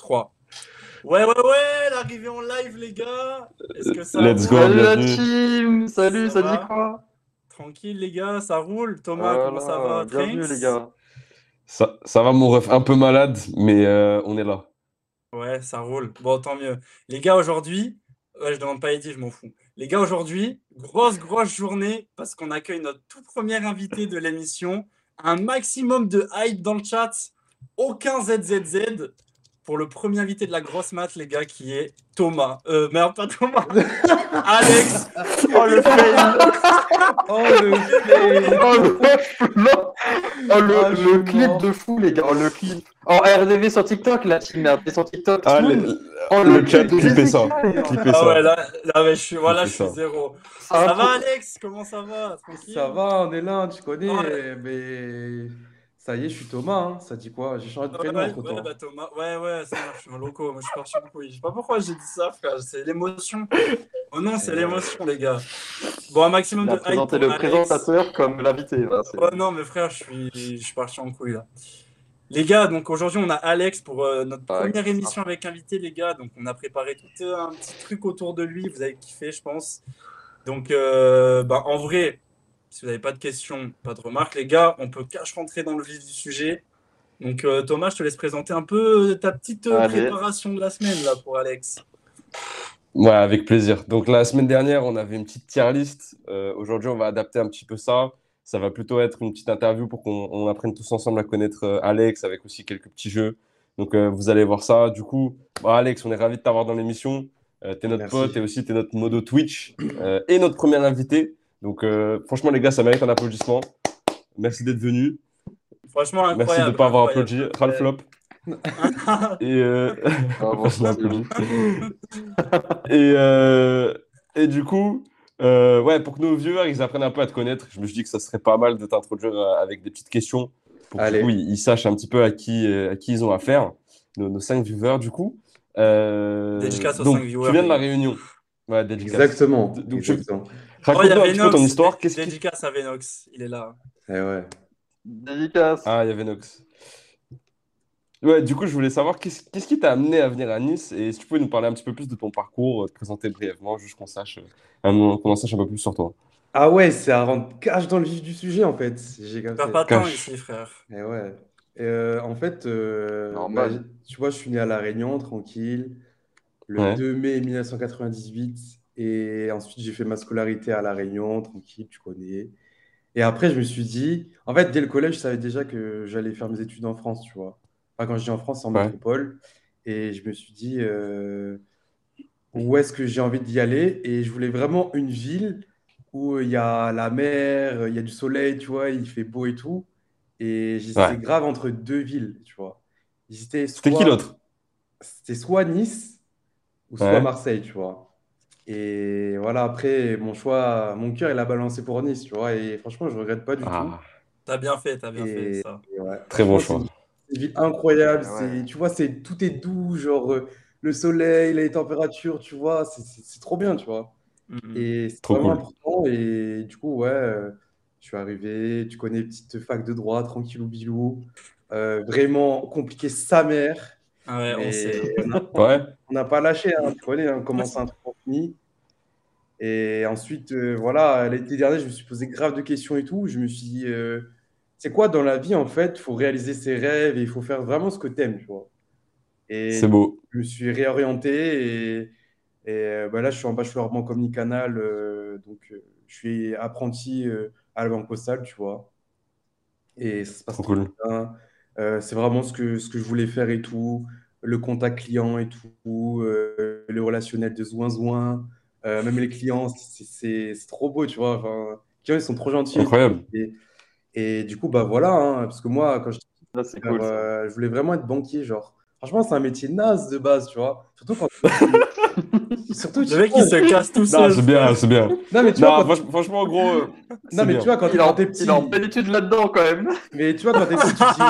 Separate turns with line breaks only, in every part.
3. Ouais, ouais, ouais, l'arrivée en live, les gars. Est-ce que ça
Let's go.
Salut la team Salut,
Ça
dit quoi?
Tranquille, les gars, ça roule. Thomas, comment ça va
Bienvenue les gars.
Ça, ça va, mon ref, un peu malade, mais euh, on est là.
Ouais, ça roule. Bon, tant mieux. Les gars, aujourd'hui, ouais, je demande pas Eddie, je m'en fous. Les gars, aujourd'hui, grosse, grosse journée parce qu'on accueille notre tout premier invité de l'émission. Un maximum de hype dans le chat. Aucun ZZZ pour le premier invité de la grosse mat, les gars, qui est Thomas. Euh, merde, pas Thomas. Alex.
Oh le fail
Oh le fail
Oh le, non. Oh, le,
Ah,
le clip
mort.
de fou les gars, oh, le clip. En RDV sur TikTok, la team merde, sur TikTok.
Ah,
Oh,
le chat,
clip de
clippez ça.
Ah ouais, là, là, mais je suis, voilà, je suis zéro.
Ça
Ça
va
Alex? Comment ça va? Tranquille?
Ça va, on est là, tu connais, mais ça y est, je suis Thomas, hein. ça dit quoi? J'ai changé de prénom
ouais,
entre
ouais,
temps.
bah Thomas, ouais, ouais, ça marche, je suis un loco, moi je suis parti en couille. Je sais pas pourquoi j'ai dit ça, frère, c'est l'émotion. Oh non, c'est
Ouais.
l'émotion, les gars. Bon, un maximum de hype
présenté
pour
le
Alex.
présentateur comme l'invité. c'est-
Oh non, mais frère, je suis, je suis parti en couille là. Les gars, donc aujourd'hui on a Alex pour euh, notre
Ouais,
première émission avec invité, les gars. Donc on a préparé tout euh, un petit truc autour de lui, vous avez kiffé, je pense. Donc euh, bah, en vrai, si vous n'avez pas de questions, pas de remarques, les gars, on peut cache rentrer dans le vif du sujet. Donc euh, Thomas, je te laisse présenter un peu euh, ta petite euh,
Allez.
préparation de la semaine là pour Alex.
Ouais, avec plaisir. Donc, la semaine dernière, on avait une petite tier list. Euh, aujourd'hui, on va adapter un petit peu ça. Ça va plutôt être une petite interview pour qu'on on apprenne tous ensemble à connaître euh, Alex avec aussi quelques petits jeux. Donc, euh, vous allez voir ça. Du coup, bah, Alex, on est ravi de t'avoir dans l'émission. Euh, t'es notre
Merci.
pote et aussi t'es notre modo Twitch euh, et notre premier invité. Donc, euh, franchement, les gars, ça mérite un applaudissement. Merci d'être venu.
Franchement, incroyable.
Merci de ne pas avoir applaudi. Ralph Lop. Et, euh,
Ah, bon,
et, euh, et du coup, euh, ouais, pour que nos viewers ils apprennent un peu à te connaître, je me suis dit que ça serait pas mal de t'introduire avec des petites questions pour
Allez.
que oui, ils sachent un petit peu à qui, à qui ils ont affaire, nos, nos cinq viewers du coup. Euh,
Dédicace aux
donc,
cinq viewers,
Tu viens de la. Réunion. Ouais, dédicace.
Exactement,
Donc, je-
exactement.
Oh, a
un petit peu ton
Venox.
histoire. Qu'est-ce qui...
Dédicace à Venox, il est là.
Eh ouais.
Dédicace.
Ah, il y avait Nox. Ouais, du coup, je voulais savoir qu'est-ce qui t'a amené à venir à Nice et si tu pouvais nous parler un petit peu plus de ton parcours, euh, te présenter brièvement, juste qu'on sache, euh, qu'on en sache un peu plus sur toi.
Ah ouais, c'est à rendre cash dans le vif du sujet en fait. J'ai
pas de temps
Cache.
ici, frère.
Eh ouais. Euh, en fait, euh, bah, tu vois, je suis né à La Réunion, tranquille, le
Ouais.
2 mai 1998. Et ensuite, j'ai fait ma scolarité à La Réunion, tranquille, tu connais. Et après, je me suis dit, en fait, dès le collège, je savais déjà que j'allais faire mes études en France, tu vois. Enfin, quand je dis en France, c'est en
Ouais.
métropole. Et je me suis dit, euh, où est-ce que j'ai envie d'y aller? Et je voulais vraiment une ville où il y a la mer, il y a du soleil, tu vois, il fait beau et tout. Et j'hésitais
Ouais.
grave entre deux villes, tu vois. J'hésitais
C'était qui l'autre?
C'était soit Nice ou soit
Ouais.
Marseille, tu vois. Et voilà, après, mon choix, mon cœur, il a balancé pour Nice, tu vois. Et franchement, je regrette pas du tout.
Ah,
T'as bien fait, t'as bien fait ça.
ouais,
très bon choix.
c'est une ville incroyable. C'est,
ouais.
tu vois, c'est, tout est doux, genre euh, le soleil, les températures, tu vois. C'est, c'est- c'est trop bien, tu vois.
Mhm.
Et c'est
Trop
vraiment
cool.
important. Et du coup, ouais, euh, je suis arrivé, tu connais, petite fac de droit, tranquillou bilou. Euh, vraiment compliqué sa mère.
Ah ouais, on
Ouais,
n'a pas lâché, hein, tu connais, on commence un truc, on finit. Et ensuite, euh, voilà, l'été dernier, je me suis posé grave de questions et tout. Je me suis dit, euh, c'est quoi dans la vie, en fait? Il faut réaliser ses rêves et il faut faire vraiment ce que tu aimes, tu vois. Et
c'est beau.
je me suis réorienté et, et euh, bah là, je suis en bachelor banque omnicanal. euh, donc, je suis apprenti euh, à la banque postale, tu vois. Et ça se passe
Trop cool.
bien. Euh, c'est vraiment ce que, ce que je voulais faire et tout. Le contact client et tout. euh, le relationnel de zouin-zouin. euh, même les clients, c'est trop beau, tu vois. Enfin, les clients, ils sont trop gentils.
Incroyable.
Et, et du coup, bah voilà, hein, parce que moi, quand
c'est
alors,
cool.
euh, je voulais vraiment être banquier, genre. Franchement, c'est un métier naze de base, tu vois. Surtout quand. Surtout, tu
Le mec, il se casse tout
Non,
seul.
c'est bien, c'est bien.
Non, mais tu
Non,
vois, quand...
franchement, franchement, en gros, euh,
non, mais
bien.
tu vois, quand,
Il en,
t'es petit.
il est en pleine étude là-dedans quand même.
Mais tu vois, quand t'es petit, tu te dis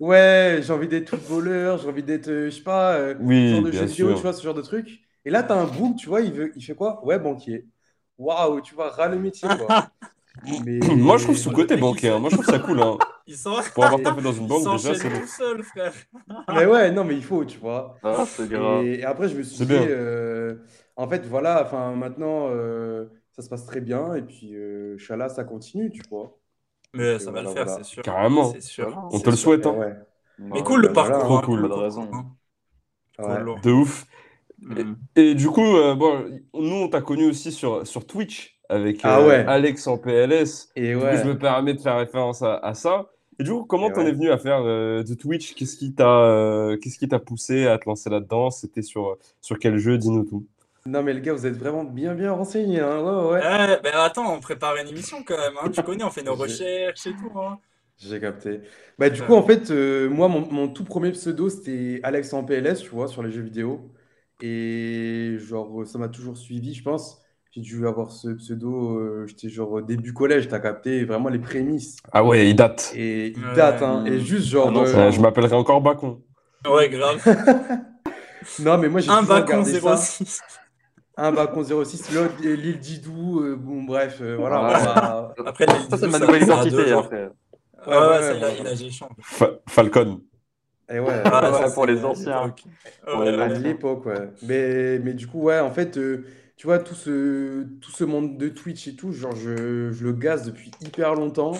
Ouais, j'ai envie d'être footballeur, j'ai envie d'être, euh, je sais pas, euh, ce
Oui,
genre de
bien
jeu vidéo,
sûr.
tu vois, ce genre de truc. Et là, t'as un book, tu vois, il, veut... il fait quoi? Ouais, banquier. Waouh, tu vois, ras le métier, quoi. Mais...
Moi, je trouve sous-côté hein.
s'en-
Moi, je trouve ça cool. hein. Pour avoir tapé dans une banque, déjà, c'est bon.
tout seul, frère.
Mais ouais, non, mais il faut, tu vois.
Ah, c'est grave.
Et, et après, je me suis dit, euh, en fait, voilà, enfin, maintenant, euh, ça se passe très bien. Et puis, euh, Inch'Allah, ça continue, tu vois.
Mais
Donc,
ça
euh,
va le faire,
voilà.
c'est sûr.
Carrément.
Sûr.
On te le souhaite. Hein.
ouais,
Mais
Ouais,
cool le
voilà.
parcours.
Trop cool.
cool,
Pas de raison.
hein.
ouais.
De ouf.
Mm.
Et du coup, bon, nous, on t'a connu aussi sur, sur Twitch avec
Ah
euh,
ouais.
Alex en PLS.
Et
Du coup,
ouais.
je me permets de faire référence à, à ça. Et du coup, comment t'en
ouais.
es venu à faire euh, de Twitch? Qu'est-ce qui t'a euh, qu'est-ce qui t'a poussé à te lancer là-dedans? C'était sur, sur quel jeu? Dis-nous tout.
Non, mais les gars, vous êtes vraiment bien, bien renseignés. Hein. Ouais, ouais.
Ben attends, on prépare une émission quand même. hein. Tu connais, on fait nos recherches et tout. hein.
J'ai capté. Bah, du coup, en fait, euh, moi, mon, mon tout premier pseudo, c'était Alex en PLS, tu vois, sur les jeux vidéo. Et genre, ça m'a toujours suivi, je pense. J'ai dû avoir ce pseudo, euh, j'étais genre début collège, t'as capté vraiment les prémices.
Ah ouais, il date.
Et il date, hein. Et juste genre.
Ah non,
euh,
je m'appellerai encore Bacon.
Ouais, grave.
Non, mais moi, j'ai
Un
toujours
bacon
gardé ça.
06.
Un Bacon 06, l'autre, euh, l'île Didou, euh, bon, bref, euh, voilà. Va-
Après,
Ça, c'est ma nouvelle identité après.
Ouais,
Ouais,
ouais,
ouais.
Fa- Falcon.
Et ouais.
Ah,
Ouais,
ça,
pour les anciens. Pour
Ouais,
les
ouais.
À
anciens.
l'époque, ouais. Mais, mais du coup, ouais, en fait, euh, tu vois, tout ce, tout ce monde de Twitch et tout, genre, je, je le gaze depuis hyper longtemps.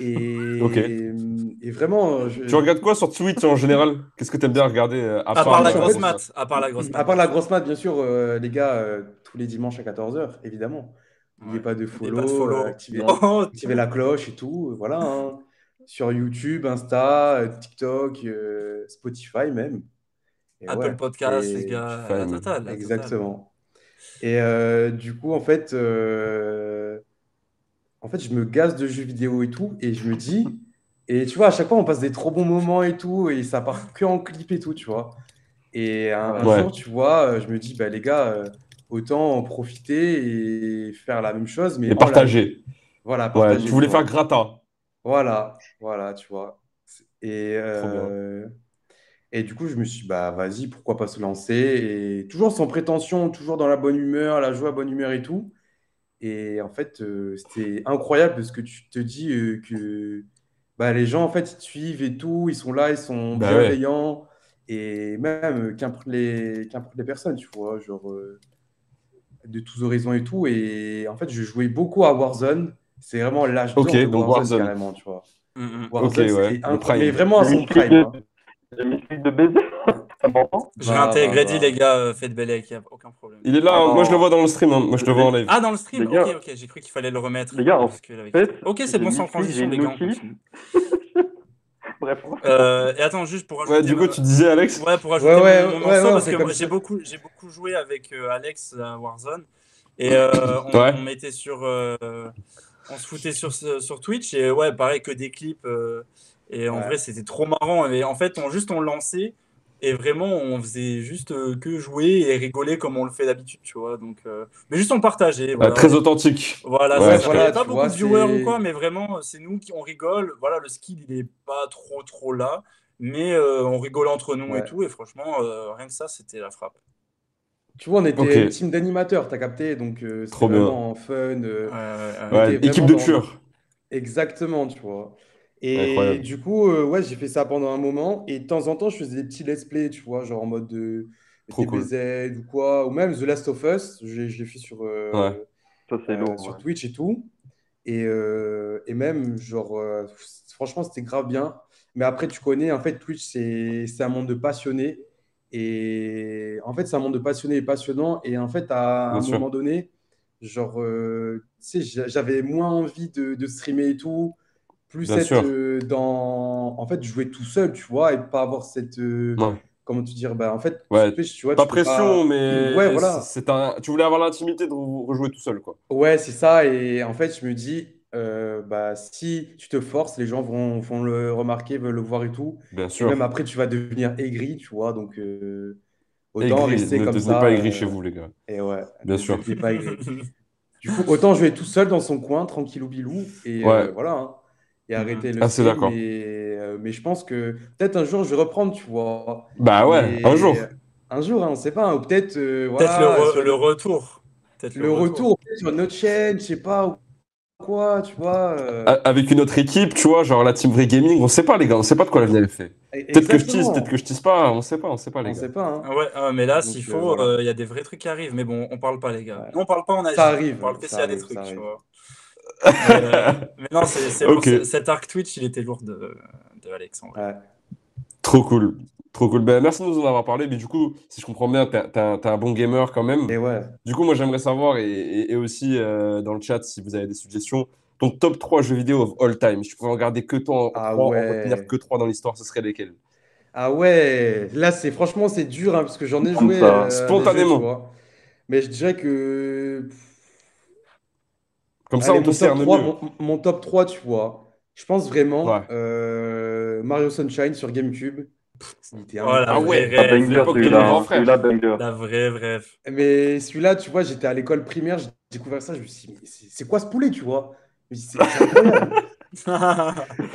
Et,
Ok.
et vraiment, je-
Tu regardes quoi sur Twitch en général? Qu'est-ce que t'aimes bien regarder
À part la grosse
fait,
mat. À part la grosse mat.
à part la grosse mat, bien sûr, euh, les gars, euh, tous les dimanches à 14h, évidemment. N'oubliez
Ouais.
pas de follow,
pas de follow.
euh, activer,
Oh,
activer la cloche et tout. euh, Voilà. hein. Sur YouTube, Insta, TikTok, euh, Spotify même. Et
Apple
ouais.
Podcast,
Et-
les gars. La totale. la totale.
Et euh, du coup, en fait, euh, en fait, je me gaze de jeux vidéo et tout, et je me dis, et tu vois, à chaque fois, on passe des trop bons moments et tout, et ça part que en clip et tout, tu vois. Et un, un
Ouais.
jour, tu vois, euh, je me dis, bah les gars, autant en profiter et faire la même chose, mais
Et partager.
Voilà,
Ouais,
partager,
tu voulais faire gratin.
Voilà, voilà, tu vois. Et, euh, et du coup, je me suis dit, bah vas-y, pourquoi pas se lancer? Et toujours sans prétention, toujours dans la bonne humeur, la joie, bonne humeur et tout. Et en fait, euh, c'était incroyable parce que tu te dis euh, que bah, les gens, en fait, ils te suivent et tout, ils sont là, ils sont
Bah ouais.
bienveillants. Et même, euh, qu'importe les, qu'importe les personnes, tu vois, genre euh, de tous horizons et tout. Et en fait, je jouais beaucoup à Warzone. C'est vraiment l'âge d'or
Ok,
de
donc
Warzone,
Warzone.
carrément, tu vois.
Mm, mm.
Warzone,
Ok, ouais,
incroyable, mais vraiment à son prime. hein.
Le mythique de baiser, c'est important.
Je
Bah,
réintègre
bah,
Eddy,
bah.
les gars. euh, Faites Bellec, il n'y a aucun problème.
Il est là,
Ah
moi je le vois dans le stream, hein. moi je le vois en live.
Ah, dans le stream
Les gars-
Ok, ok, j'ai cru qu'il fallait le remettre.
Les gars, en
parce que avec-
fait,
Ok, c'est
j'ai
bon, sans
mis-
transition,
j'ai
les gars.
Bref.
Euh, et attends, juste pour
Ouais,
rajouter.
du coup, tu disais, Alex
Ouais, pour ajouter
Ouais, ouais,
mon, mon
ouais,
morceau,
ouais,
parce que j'ai beaucoup, j'ai beaucoup joué avec euh, Alex à Warzone. Et euh, on,
Ouais.
on mettait sur. euh, on se foutait sur, sur Twitch. Et ouais, pareil, que des clips. Euh, et en
Ouais.
vrai, c'était trop marrant. Et en fait, on juste on lançait. Et vraiment, on faisait juste euh, que jouer et rigoler comme on le fait d'habitude, tu vois. Donc, euh, mais juste on partageait. Voilà.
Très authentique.
Voilà,
Ouais,
ça.
voilà,
pas beaucoup
vois,
de viewers ou quoi, mais vraiment, c'est nous qui on rigole. Voilà, le skill, il est pas trop, trop là, mais euh, on rigole entre nous
Ouais.
et tout. Et franchement, euh, rien que ça, c'était la frappe.
Tu vois, on était
Ok.
une team d'animateurs, t'as capté, donc euh, c'était
Trop bien.
vraiment fun. euh,
Ouais, ouais, ouais.
On
Ouais,
était
équipe
vraiment
de
dans-
tueurs.
Exactement, tu vois. Et
Incroyable.
du coup, euh, ouais, j'ai fait ça pendant un moment. Et de temps en temps, je faisais des petits let's play, tu vois, genre en mode de
Trop cool.
DBZ ou quoi, ou même The Last of Us. Je, l'ai fait sur, euh,
Ouais.
Ça, c'est
euh, sur
ouais.
Twitch et tout. Et, euh, et même, genre, euh, franchement, c'était grave bien. Mais après, tu connais, en fait, Twitch, c'est c'est un monde de passionnés. Et en fait, c'est un monde de passionnés et passionnant. Et en fait, à
Bien
un
sûr.
moment donné, genre, euh, tu sais, j'a- j'avais moins envie de, de streamer et tout. Plus
Bien
être euh, dans. En fait, jouer tout seul, tu vois, et pas avoir cette. euh,
Ouais.
Comment te dire? Bah, en fait,
Ouais,
tu vois,
Pas
tu
pression,
pas-
mais
Ouais, voilà.
c'est un... tu voulais avoir l'intimité de re- rejouer tout seul, quoi.
Ouais, c'est ça. Et en fait, je me dis, euh, bah, si tu te forces, les gens vont, vont le remarquer, veulent le voir et tout.
Bien
Et
sûr.
même après, tu vas devenir aigri, tu vois. Donc, autant
Aigri,
rester
ne
comme ça.
tenez pas aigri chez vous, les gars.
Et ouais,
Bien sûr.
pas aigri. Du coup, autant jouer tout seul dans son coin, tranquillou bilou, et
Ouais.
voilà. hein. Et arrêter le
Ah, d'accord.
Euh, mais je pense que peut-être un jour, je vais reprendre, tu vois.
Bah ouais, un jour.
Un jour, hein, on sait pas. Ou peut-être, euh,
Peut-être
voilà,
le, re-
sur
le retour. Peut-être
le retour, peut-être sur notre chaîne, je sais pas. ou quoi, tu vois. euh,
A- Avec une autre équipe, tu vois, genre la Team Vrai Gaming, on sait pas, les gars, on sait pas de quoi l'avenir est fait. Peut-être que je tease, peut-être que je tease pas, on sait pas, on sait pas, les
On
gars.
sait pas, hein.
Ah ouais, ah, mais là, s'il faut, il
voilà.
y a des vrais trucs qui arrivent. Mais bon, on parle pas, les gars.
Ouais.
Nous, on parle pas, on agit.
Ça arrive,
On parle que s'il y a des trucs, tu vois. Mais, euh, mais non. C'est- Cet arc Twitch, il était lourd de, de Alex. en vrai.
Ouais.
Trop cool. Trop cool. Ben, merci de nous en avoir parlé. Mais du coup, si je comprends bien, t'es un, bon gamer quand même.
Et ouais.
Du coup, moi, j'aimerais savoir, et, et- et aussi euh, dans le chat, si vous avez des suggestions, ton top 3 jeux vidéo of all time. Si tu pouvais en garder que toi, en,
Ah
trois, en
ouais.
retenir que 3 dans l'histoire, ce serait lesquels?
Ah ouais, là c'est franchement c'est dur hein, parce que j'en ai joué euh,
Spontanément.
jeux. Mais je dirais que
Comme ça, on te
mon, top
cerne
3,
mieux.
mon, mon top 3, tu vois. Je pense vraiment
Ouais.
euh, Mario Sunshine sur GameCube. Il était
Oh, la
Ah ouais,
rêve.
banger
grand frère.
La vraie rêve.
Mais celui-là, tu vois, j'étais à l'école primaire, j'ai découvert ça, je me suis dit, mais c'est quoi ce poulet, tu vois? Je me suis dit, c'est incroyable.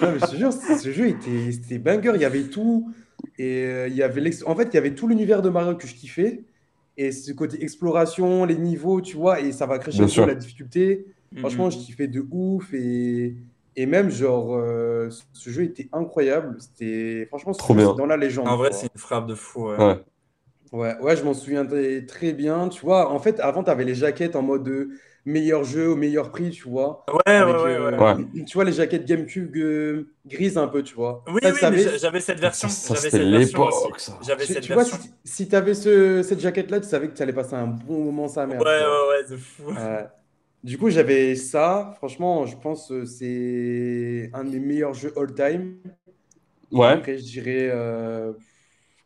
Non, mais je te jure, ce jeu était, c'était banger, il y avait tout. Et euh, il y avait en fait, il y avait tout l'univers de Mario que je kiffais. Et ce côté exploration, les niveaux, tu vois, et ça va crescendo la difficulté. Franchement,
Mhm.
je kiffais de ouf. Et, et même, genre, euh, ce jeu était incroyable. C'était, franchement,
Trop bien.
c'est dans la légende.
En vrai,
vois.
c'est une frappe de fou. ouais.
Ouais.
Ouais, ouais, je m'en souviens très, bien. Tu vois, en fait, avant, tu avais les jaquettes en mode euh, meilleur jeu au meilleur prix, tu vois.
Ouais, ouais,
Avec,
ouais,
euh,
ouais.
Tu vois, les jaquettes GameCube euh, grises un peu, tu vois.
Oui,
Ça,
oui, j'avais cette version. J'avais
c'était
cette version. J'avais
tu,
cette
tu vois,
version.
si, si tu avais ce, cette jaquette-là, tu savais que tu allais passer un bon moment, sa mère.
Ouais,
vois.
ouais, ouais, de fou.
Du coup, j'avais ça. Franchement, je pense que c'est un des meilleurs jeux all-time.
Ouais.
Après, je dirais. euh,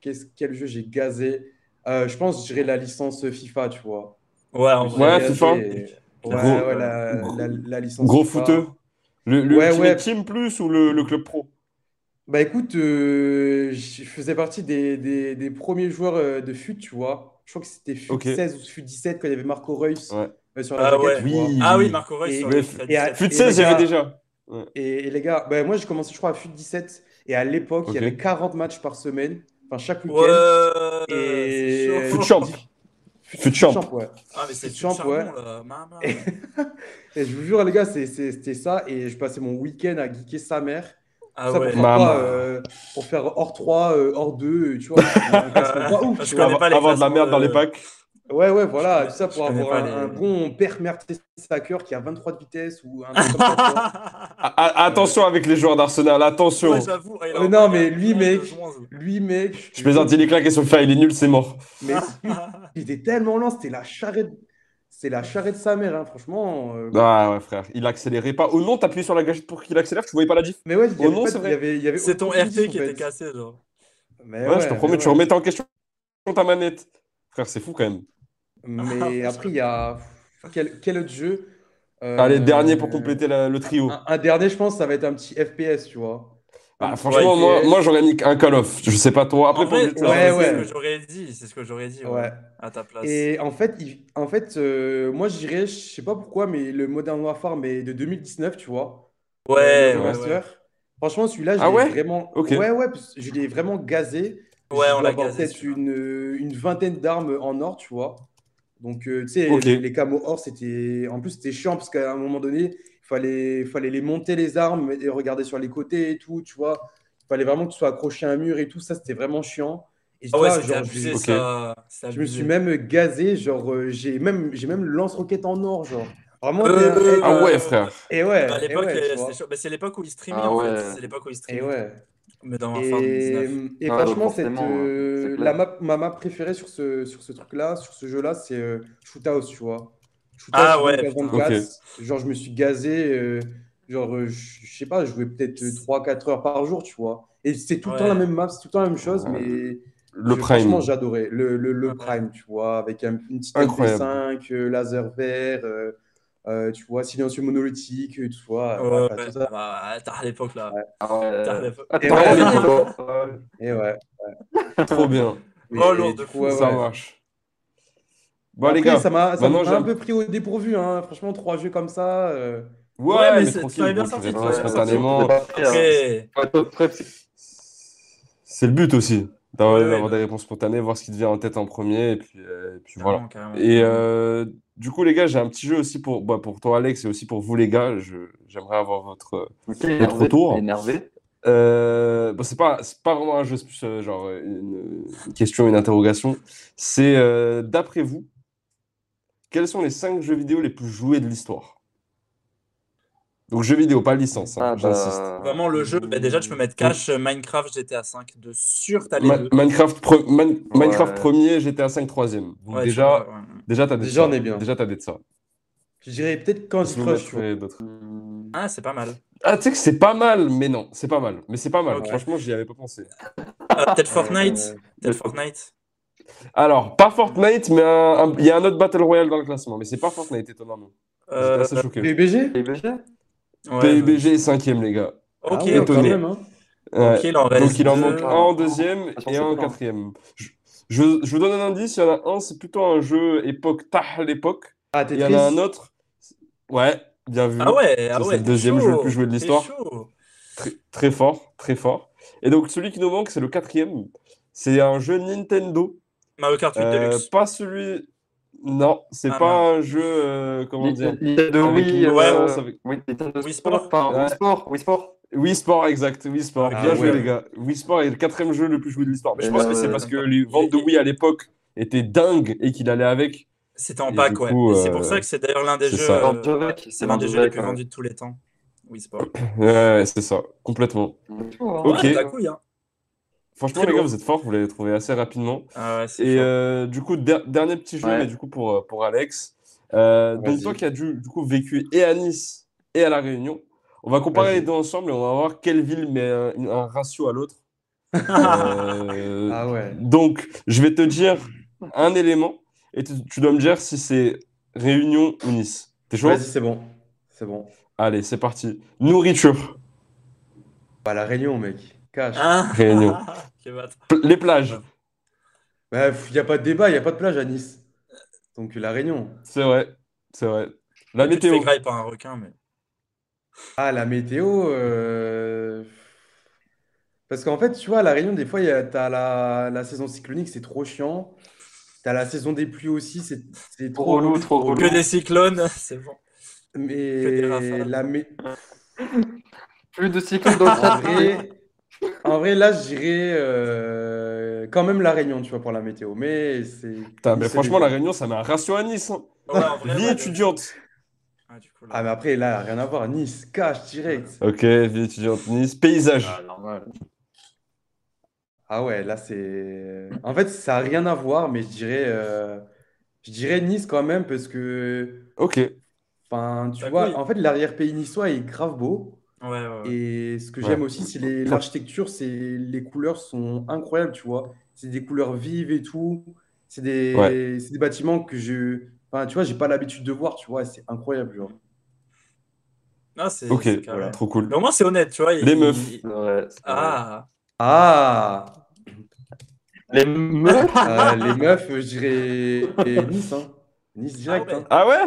quel jeu j'ai gazé? Euh, je pense que je dirais la licence FIFA, tu vois.
Ouais, en
J'ai
vrai.
Ouais, FIFA.
et- Ouais,
Gros-
ouais, la, la, la licence
Gros
FIFA.
footeux. Le, le
Ouais,
Ultimate
ouais.
Team plus ou le, le Club Pro?
Bah écoute, euh, je faisais partie des, des, des premiers joueurs euh, de FUT, tu vois. Je crois que c'était FUT
Ok.
16 ou FUT 17 quand il y avait Marco Reus
Ouais.
Euh, sur la
Ah
jaquette,
ouais.
tu vois.
Oui.
Ah oui, Marco Reus
Et-
sur le
et à-
17.
Fut
Et
16,
les
j'avais déjà.
Et, et les gars, bah moi j'ai commencé, je crois, à FUT 17. Et à l'époque, il y avait 40 matchs par semaine, enfin chaque week-end.
Ouais,
Et-.
Fut champ. Fut champ.
ouais.
Ah, mais c'est
champ,
charbon,
ouais.
là. Maman.
Et, je vous jure, les gars, c'était ça. Et je passais mon week-end à geeker sa mère.
Ah
ça
ouais.
pour faire euh, Pour faire hors 3, euh, hors 2, tu vois. pas ouf,
Je
tu vois.
connais pas les
Avoir de la merde dans les packs.
Ouais, ouais, voilà,
Je
tout ça pour avoir un, un
les-
bon père Mertesacker qui a 23 de vitesse ou un truc comme ça. tu vois.
Ah, ah, attention avec les joueurs d'Arsenal, attention.
Ouais,
Euh,
un
non, mais lui, mec. Lui, mec,
Je plaisante, il est claqué sur le fer, il est nul, c'est mort.
mais il était tellement lent, c'était la charrette, c'est la charrette de sa mère, hein, franchement. euh,
Ah ouais, frère, il accélérait pas. Oh non, t'appuyais sur la gâchette pour qu'il accélère, tu voyais pas la diff?
Mais ouais,
Oh non, c'est vrai.
il y avait, il y avait
C'est ton RT qui était cassé, genre.
Mais
Ouais, je te promets,
mais
tu remettais en question ta manette. Frère, c'est fou quand même.
Mais après, il y a quel, quel autre jeu? Euh,
Allez, dernier pour compléter la- le trio.
Un, un dernier, je pense, ça va être un petit FPS, tu vois.
Ah,
Un
franchement,
petit
moi,
FPS.
moi j'aurais mis un Call of. Je sais pas toi. Après,
En vrai, ouais,
ouais,
c'est
ouais.
ce que j'aurais dit. C'est ce que j'aurais dit, ouais,
Ouais.
à ta place.
Et en fait, il- en fait euh, moi, je dirais, je sais pas pourquoi, mais le Modern Warfare, mais de 2019, tu vois.
Ouais,
le
ouais,
remaster.
ouais.
Franchement, celui-là, je
Ah
l'ai
ouais?
vraiment.
Ok.
Ouais, ouais, parce que je l'ai vraiment gazé.
Ouais,
Je
on
dois
l'a
avoir
gazé,
peut-être
celui-là.
une, une vingtaine d'armes en or, tu vois. Donc, euh, tu sais, les, les camos or, c'était. En plus, c'était chiant parce qu'à un moment donné, il fallait, fallait les monter les armes et regarder sur les côtés et tout, tu vois. Il fallait vraiment que tu sois accroché à un mur et tout. Ça, c'était vraiment chiant. Et
Ah ouais,
vois,
c'était
genre,
abusé, ça.
je me suis même gazé, genre, euh, j'ai même, j'ai même le lance-roquette en or, genre. Vraiment,
Euh,
Ah ouais, frère.
et ouais,
À
et
l'époque,
ouais,
euh. Bah, c'est l'époque où il streamait,
Ah
en
ouais.
fait. C'est l'époque où il
Et
streamait.
ouais.
Mais dans Warfare 19.
Et, et
Ah,
franchement, cette, euh,
clair.
la map, ma map préférée sur ce, sur ce truc-là, sur ce jeu-là, c'est euh, Shoothouse, tu vois. Shoothouse
Ah ouais,
24, Genre, je me suis gazé, euh, genre, euh, je sais pas, je jouais peut-être 3-4 heures par jour, tu vois. Et c'est tout le temps la même map, c'est tout le temps la même chose,
Ouais.
mais
Le
je- franchement,
Prime.
j'adorais. Le, le, le
Ouais.
Prime, tu vois, avec un- une petite
Incroyable.
MP5, euh, laser vert, euh, euh, tu vois, silencieux monolithique, euh, tu vois.
Ouais,
voilà,
ouais.
tout ça.
Bah, t'as à l'époque, là.
Ah.
T'as à l'époque.
Ah,
Et ouais.
Trop bien.
Et-
Oh,
et
lourd de fou,
ouais,
Ça
ouais.
marche. Bon,
Après,
les gars.
ça m'a un peu pris au dépourvu, hein. Franchement, trois jeux comme ça. euh,
Ouais,
Ouais, mais
mais
c'est- bien
tu
sorti, bien
spontanément.
C'est
le but aussi. D'avoir
Ouais,
des
bah.
réponses spontanées, voir ce qui te vient en tête en premier, et puis, euh, et puis voilà.
Carrément.
Et euh, du coup, les gars, j'ai un petit jeu aussi pour, bah, pour toi, Alex, et aussi pour vous, les gars. Je- J'aimerais avoir votre.
Ok,
Votre
énervé.
retour.
Énervé.
Euh, bon, c'est pas, c'est pas vraiment un jeu, c'est plus euh, genre une, une question, une interrogation. C'est euh, d'après vous, quels sont les 5 jeux vidéo les plus joués de l'histoire? Donc, jeux vidéo, pas licence, hein,
Ah, bah,
j'insiste.
Vraiment, le jeu, bah, déjà, tu peux mettre cash, euh, Minecraft, GTA 5, de sûr, t'as les
Ma-
deux.
Minecraft, pre- Man- Minecraft
Ouais.
premier, GTA 5 troisième. Donc
Ouais, tu
déjà,
ouais.
déjà, t'as des
Déjà,
ça.
on est bien.
Déjà, t'as des de ça.
Je dirais peut-être Candy Crush.
Ah, c'est pas mal.
Ah, tu sais que c'est pas mal, mais non, c'est pas mal. Mais c'est pas mal. Franchement, j'y avais pas pensé.
Ah, peut-être Fortnite.
Euh,
Peut-être Fortnite.
Alors, pas Fortnite, mais il y a un autre Battle Royale dans le classement. Mais c'est pas Fortnite, étonnamment.
Euh,
assez choqué.
Ouais,
PUBG est cinquième, les gars.
Ok,
Ah même, hein.
Ouais.
Il en reste
Donc il en
deux.
manque un en deuxième
Attention,
et un en
plein.
quatrième. Je, je- je vous donne un indice, il y en a un, c'est plutôt un jeu époque Tah l'époque.
Ah,
Il y en a un autre. Ouais, bien vu.
Ah ouais, ah
c'est le deuxième jeu le plus joué de l'histoire. très fort, très fort. Et donc celui qui nous manque, c'est le quatrième. C'est un jeu Nintendo.
Mario Kart 8
Euh,
Deluxe.
pas celui. Non, c'est
Ah,
pas un jeu. euh, comment dire
Nintendo Wii. euh, Oui, Nintendo
Wii
Sport.
Sport.
Enfin,
Ouais.
Wii Sport. Wii Sport.
Wii Sport, exact. Wii Sport.
Ah,
Bien joué,
ouais.
les gars. Wii Sport est le quatrième jeu le plus joué de l'histoire. Mais je
Et
pense
là,
que c'est parce que les ventes de Wii à l'époque étaient dingues et qu'il allait avec.
C'était en
Et
pack, ouais. Et c'est
euh,
pour ça que c'est d'ailleurs l'un des
c'est
jeux. euh, c'est l'un des jeux les plus vendus de tous les temps. Oui, Sport.
Ouais, ouais, c'est ça, complètement. Ok.
Ouais, couille, hein.
Franchement,
Très
les gars, vous êtes forts, vous l'avez trouvé assez rapidement.
Ah ouais,
Et euh, du coup, der- dernier petit jeu,
Ouais.
mais du coup pour, euh, pour Alex. Euh, donc toi qui as du, du coup vécu et à Nice et à La Réunion, on va comparer les deux ensemble et on va voir quelle ville met un, un ratio à l'autre. Euh,
Ah ouais.
Donc, je vais te dire un élément et tu, tu dois me dire si c'est Réunion ou Nice. T'es chaud?
Vas-y, c'est bon. C'est bon.
Allez, c'est parti. Nourriture,
Bah, la Réunion, mec.
Hein
Réunion. Pl- les plages,
Bah, il n'y a pas de débat, il n'y a pas de plage à Nice. Donc, la Réunion.
c'est vrai, c'est vrai. La
tu
météo,
fais graille par un requin, mais.
Ah, la météo. euh, Parce qu'en fait, tu vois, à La Réunion, des fois, il y a... t'as la... la saison cyclonique, c'est trop chiant. T'as la saison des pluies aussi, c'est c'est
Trop relou,
relou.
trop relou.
Que des cyclones, c'est bon.
Mais la mé-
Plus de cycles dans le
en vrai, là, je dirais euh, quand même la Réunion, tu vois, pour la météo. Mais c'est.
Putain, mais franchement, la. Réunion, ça met un ratio à Nice. hein.
Ouais, en vrai,
Vie étudiante.
Ah, du coup, là.
Ah, mais après, là, rien à voir. Nice, cash, direct.
Ok, vie étudiante, Nice. Paysage.
Ah, normal.
Ah ouais, là, c'est. En fait, ça a rien à voir, mais je dirais, euh, je dirais Nice quand même, parce que.
Ok.
Enfin, tu vois,
oui.
en fait, l'arrière-pays niçois est grave beau.
Ouais, ouais, ouais.
Et ce que
Ouais.
j'aime aussi, c'est les- l'architecture, c'est les couleurs sont incroyables, tu vois. C'est des couleurs vives et tout. C'est des,
Ouais.
c'est des bâtiments que je, enfin, tu vois, j'ai pas l'habitude de voir, tu vois. et C'est incroyable, genre.
Ah, c'est
Ok,
c'est carré.
trop cool.
Mais au moins, c'est honnête, tu vois.
Les
il-
meufs.
il-
C'est vrai, c'est vrai.
Ah,
Ah,
Les meufs?
Euh, les meufs, je dirais et Nice, hein. Nice direct,
Ah ouais.
hein.
Ah ouais?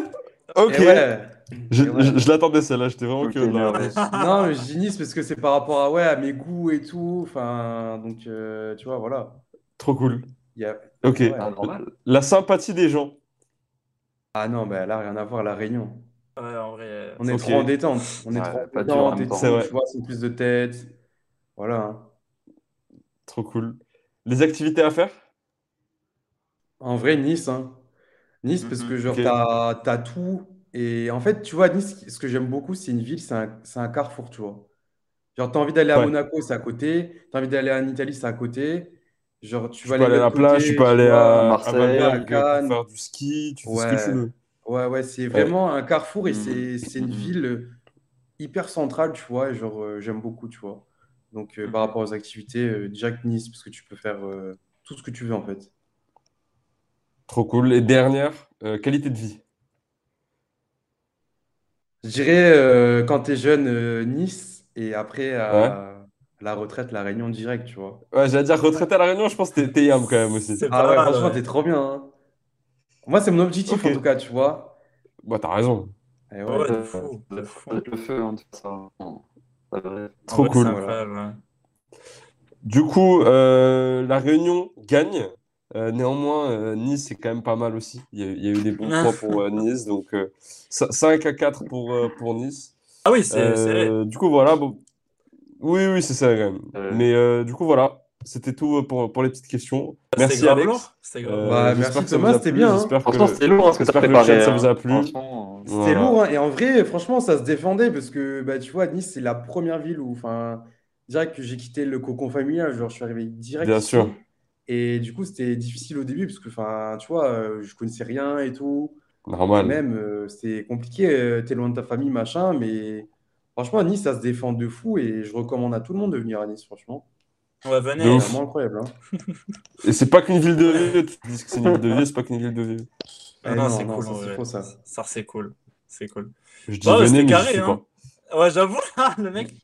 Ok.
Et ouais.
Je,
Et ouais.
je- je l'attendais celle-là, j'étais vraiment
merde.
réponse.
Non, mais je dis Nice parce que c'est par rapport à, ouais, à mes goûts et tout. Enfin, donc, euh, tu vois, voilà.
Trop cool.
Il y a...
Ok.
Ouais.
Ah, normal.
La sympathie des gens.
Ah non, bah là, rien à voir, la Réunion.
ouais, en vrai.
On est trop en détente. On est trop en
pas en
détente
temps.
tu vois, c'est plus de tête. Voilà. hein.
Trop cool. Les activités à faire?
En vrai, Nice, hein. Nice, parce
Mhm.
que genre,
Ok.
t'as, t'as tout. Et en fait, tu vois, Nice, ce que j'aime beaucoup, c'est une ville, c'est un, c'est un carrefour, tu vois. Genre, t'as envie d'aller à
Ouais.
Monaco, c'est à côté. T'as envie d'aller en Italie, c'est à côté. Genre, tu
Tu
vas
peux aller à la
l'autre
plage,
côté,
tu peux aller
tu
à, à
Marseille,
Valberg
à Cannes.
faire du ski, tu fais ce que
Ouais.
tu veux.
Ouais, ouais, c'est vraiment un carrefour et
Mhm.
c'est c'est une
Mhm.
ville hyper centrale, tu vois. Et genre, euh, j'aime beaucoup, tu vois. Donc, euh, par
Mhm.
rapport aux activités, euh, direct Nice, parce que tu peux faire euh, tout ce que tu veux, en fait.
Trop cool. Et dernière, euh, qualité de vie.
Je dirais, euh, quand t'es jeune, euh, Nice, et après, à la retraite, La Réunion direct, tu vois.
Ouais, j'allais dire retraité à La Réunion, je pense que t'es- t'es yam quand même aussi.
C'est
Ah
pas
ouais,
mal,
franchement,
ouais.
t'es trop bien, hein. Moi, c'est mon objectif,
Ok.
en tout cas, tu vois.
Bah, t'as raison.
Et
Ouais,
ouais.
de fou, de fou.
Peut-être le feu, hein, de
Trop
En vrai,
cool.
c'est incroyable, ouais.
Du coup, euh, la Réunion gagne. Euh, néanmoins, euh, Nice, c'est quand même pas mal aussi. Il y a, il y a eu des bons points pour euh, Nice. Donc, euh, cin- 5 à 4 pour, euh, pour Nice.
Ah oui, c'est
Euh, du coup, voilà. Bon... Oui, oui, c'est ça quand même.
Euh.
Mais euh, du coup, voilà. C'était tout pour, pour les petites questions.
C'était
Merci,
grave
Alex.
C'était grave.
Euh,
Bah, merci, Thomas, c'était bien, hein.
Franchement, c'était lourd hein, ce que
j'espère
t'as
que le
préparé.
ça
hein.
vous a plu.
C'était
Voilà.
lourd, hein. et en vrai, franchement, ça se défendait parce que, bah, tu vois, Nice, c'est la première ville où, enfin, direct que j'ai quitté le cocon familial, genre, je suis arrivé direct
Bien
ici.
sûr.
Et du coup, c'était difficile au début parce que, enfin, tu vois, euh, je connaissais rien et tout. Et
Normal.
même, euh, c'était compliqué, euh, t'es loin de ta famille, machin, mais franchement, à Nice, ça se défend de fou et je recommande à tout le monde de venir à Nice, franchement.
Ouais,
De
venez.
C'est
ouf.
vraiment incroyable, hein.
Et c'est pas qu'une ville de vieux. Tu dis que c'est une ville de vieux, c'est pas qu'une ville de vieux.
Ah
Eh
non,
non,
c'est cool.
ça,
en
c'est
vrai.
faux, ça.
Ça, c'est cool. C'est cool.
Je dis
ouais,
venez,
c'était
mais j'y
carré,
suis
hein.
pas.
Ouais, j'avoue, le mec,